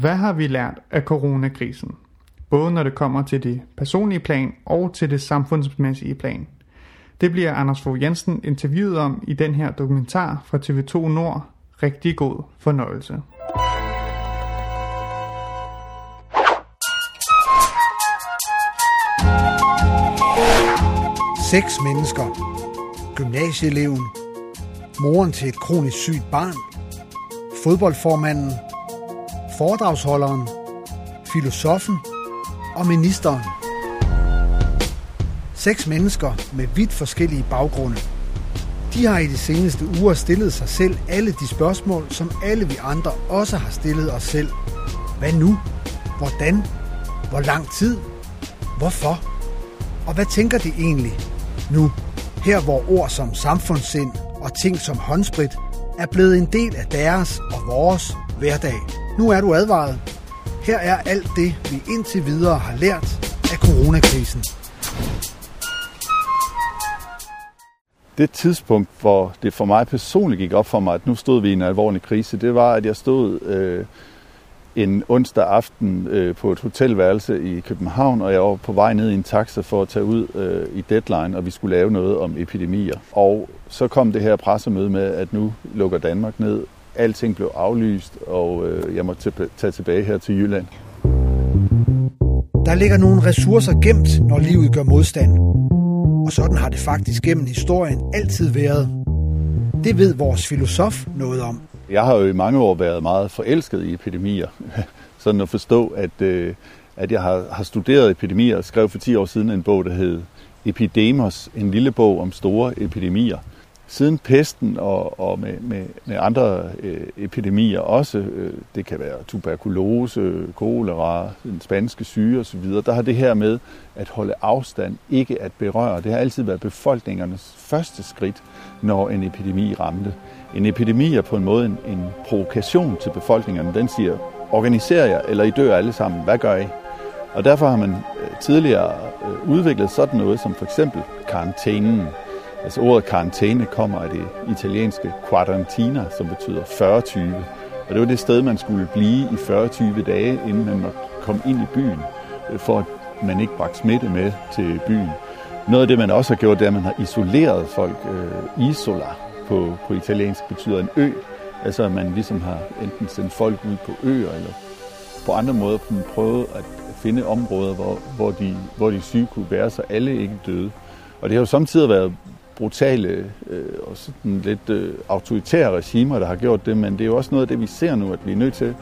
Hvad har vi lært af coronakrisen? Både når det kommer til det personlige plan og til det samfundsmæssige plan. Det bliver Anders Fogh Jensen interviewet om i den her dokumentar fra TV2 Nord. Rigtig god fornøjelse. Seks mennesker. Gymnasieeleven. Moren til et kronisk sygt barn. Fodboldformanden. Foredragsholderen. Filosofen. Og ministeren. Seks mennesker med vidt forskellige baggrunde. De har i de seneste uger stillet sig selv alle de spørgsmål, som alle vi andre også har stillet os selv. Hvad nu? Hvordan? Hvor lang tid? Hvorfor? Og hvad tænker de egentlig nu? Her hvor ord som samfundssind og ting som håndsprit er blevet en del af deres og vores hverdag. Nu er du advaret. Her er alt det, vi indtil videre har lært af coronakrisen. Det tidspunkt, hvor det for mig personligt gik op for mig, at nu stod vi i en alvorlig krise, det var, at jeg stod øh, en onsdag aften øh, på et hotelværelse i København, og jeg var på vej ned i en taxa for at tage ud øh, i deadline, og vi skulle lave noget om epidemier. Og så kom det her pressemøde med, at nu lukker Danmark ned. Alting blev aflyst, og øh, jeg måtte tage tilbage her til Jylland. Der ligger nogle ressourcer gemt, når livet gør modstand. Og sådan har det faktisk gennem historien altid været. Det ved vores filosof noget om. Jeg har jo i mange år været meget forelsket i epidemier. Sådan at forstå, at, øh, at jeg har, har studeret epidemier og skrev for 10 år siden en bog, der hed Epidemos, en lille bog om store epidemier. Siden pesten og, og med, med, med andre øh, epidemier også, øh, det kan være tuberkulose, kolera, den spanske syge osv., der har det her med at holde afstand, ikke at berøre, det har altid været befolkningernes første skridt, når en epidemi ramte. En epidemi er på en måde en, en provokation til befolkningerne. Den siger, organiserer jer, eller I dør alle sammen. Hvad gør I? Og derfor har man øh, tidligere øh, udviklet sådan noget som for eksempel karantænen. Altså ordet karantæne kommer af det italienske quarantina, som betyder 40-20. Og det var det sted, man skulle blive i 40-20 dage, inden man måtte komme ind i byen, øh, for at man ikke bragte smitte med til byen. Noget af det, man også har gjort, det er, at man har isoleret folk. Øh, isola på, på italiensk betyder en ø. Altså at man ligesom har enten sendt folk ud på øer, eller på andre måder prøvet at finde områder, hvor, hvor, de, hvor de syge kunne være, så alle ikke døde. Og det har jo samtidig været brutale øh, og sådan lidt øh, autoritære regimer, der har gjort det, men det er jo også noget af det, vi ser nu, at vi er nødt til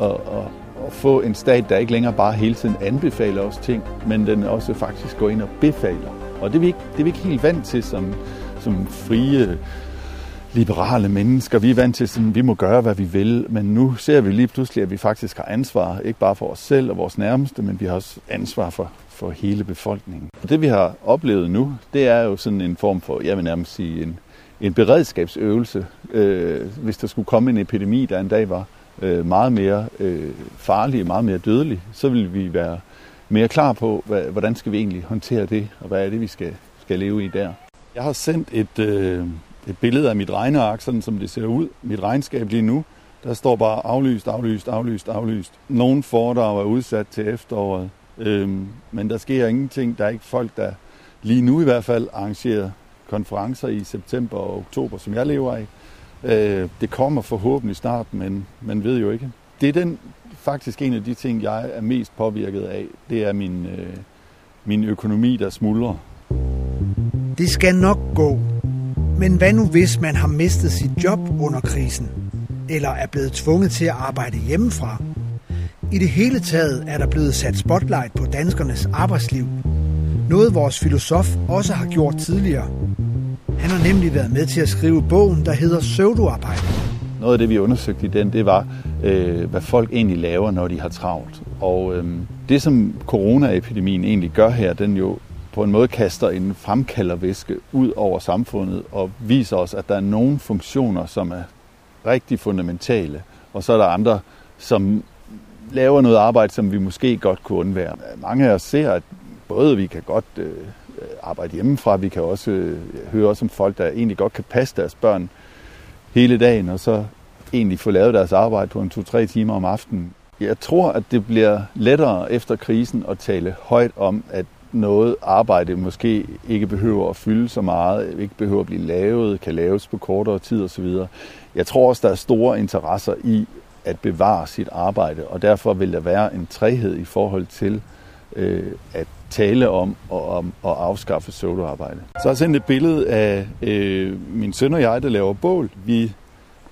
at, at, at få en stat, der ikke længere bare hele tiden anbefaler os ting, men den også faktisk går ind og befaler. Og det er vi ikke, det er vi ikke helt vant til som, som frie liberale mennesker. Vi er vant til, at vi må gøre, hvad vi vil, men nu ser vi lige pludselig, at vi faktisk har ansvar, ikke bare for os selv og vores nærmeste, men vi har også ansvar for, for hele befolkningen. Og det vi har oplevet nu, det er jo sådan en form for, jeg vil nærmest sige, en, en beredskabsøvelse, øh, hvis der skulle komme en epidemi, der en dag var øh, meget mere øh, farlig, meget mere dødelig, så vil vi være mere klar på, hvad, hvordan skal vi egentlig håndtere det, og hvad er det, vi skal, skal leve i der. Jeg har sendt et, øh, et billede af mit regneark, sådan som det ser ud. Mit regnskab lige nu, der står bare aflyst, aflyst, aflyst, aflyst. Nogle foredrag er udsat til efteråret, øhm, men der sker ingenting. Der er ikke folk, der lige nu i hvert fald arrangerer konferencer i september og oktober, som jeg lever af. Øh, det kommer forhåbentlig snart, men man ved jo ikke. Det er den faktisk en af de ting, jeg er mest påvirket af. Det er min, øh, min økonomi, der smuldrer. Det skal nok gå. Men hvad nu hvis man har mistet sit job under krisen? Eller er blevet tvunget til at arbejde hjemmefra? I det hele taget er der blevet sat spotlight på danskernes arbejdsliv. Noget vores filosof også har gjort tidligere. Han har nemlig været med til at skrive bogen, der hedder Søvduarbejde. Noget af det, vi undersøgte i den, det var, øh, hvad folk egentlig laver, når de har travlt. Og øh, det, som coronaepidemien egentlig gør her, den jo på en måde kaster en fremkaldervæske ud over samfundet og viser os, at der er nogle funktioner, som er rigtig fundamentale, og så er der andre, som laver noget arbejde, som vi måske godt kunne undvære. Mange af os ser, at både vi kan godt øh, arbejde hjemmefra, vi kan også øh, høre også om folk, der egentlig godt kan passe deres børn hele dagen, og så egentlig få lavet deres arbejde på en to-tre timer om aftenen. Jeg tror, at det bliver lettere efter krisen at tale højt om, at noget arbejde måske ikke behøver at fylde så meget, ikke behøver at blive lavet, kan laves på kortere tid osv. Jeg tror også, der er store interesser i at bevare sit arbejde, og derfor vil der være en træhed i forhold til øh, at tale om og om og afskaffe soloarbejde. Så har jeg sendt et billede af øh, min søn og jeg, der laver bål. Vi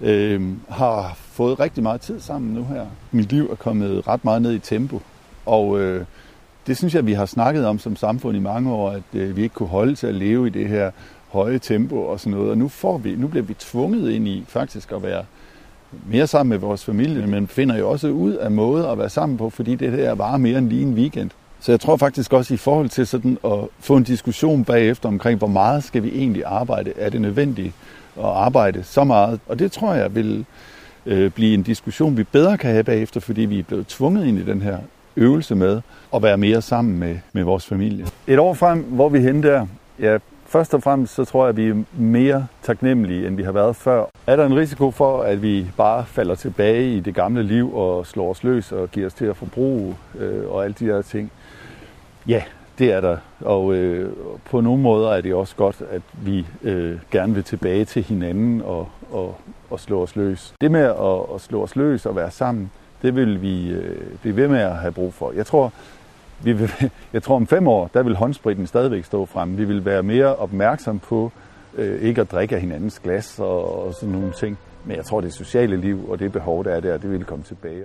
øh, har fået rigtig meget tid sammen nu her. Mit liv er kommet ret meget ned i tempo, og øh, det synes jeg, vi har snakket om som samfund i mange år, at øh, vi ikke kunne holde til at leve i det her høje tempo og sådan noget. Og nu, får vi, nu bliver vi tvunget ind i faktisk at være mere sammen med vores familie, men finder jo også ud af måder at være sammen på, fordi det her varer mere end lige en weekend. Så jeg tror faktisk også i forhold til sådan at få en diskussion bagefter omkring, hvor meget skal vi egentlig arbejde? Er det nødvendigt at arbejde så meget? Og det tror jeg vil øh, blive en diskussion, vi bedre kan have bagefter, fordi vi er blevet tvunget ind i den her øvelse med at være mere sammen med, med vores familie. Et år frem, hvor vi hen der, ja, først og fremmest så tror jeg, at vi er mere taknemmelige, end vi har været før. Er der en risiko for, at vi bare falder tilbage i det gamle liv og slår os løs og giver os til at forbruge øh, og alle de der ting? Ja, det er der. Og øh, på nogle måder er det også godt, at vi øh, gerne vil tilbage til hinanden og, og, og slå os løs. Det med at, at slå os løs og være sammen, det vil vi øh, blive ved med at have brug for. Jeg tror, vi vil, jeg tror om fem år, der vil håndspritten stadigvæk stå frem. Vi vil være mere opmærksom på øh, ikke at drikke af hinandens glas og, og sådan nogle ting. Men jeg tror, det sociale liv og det behov, der er der, det vil komme tilbage.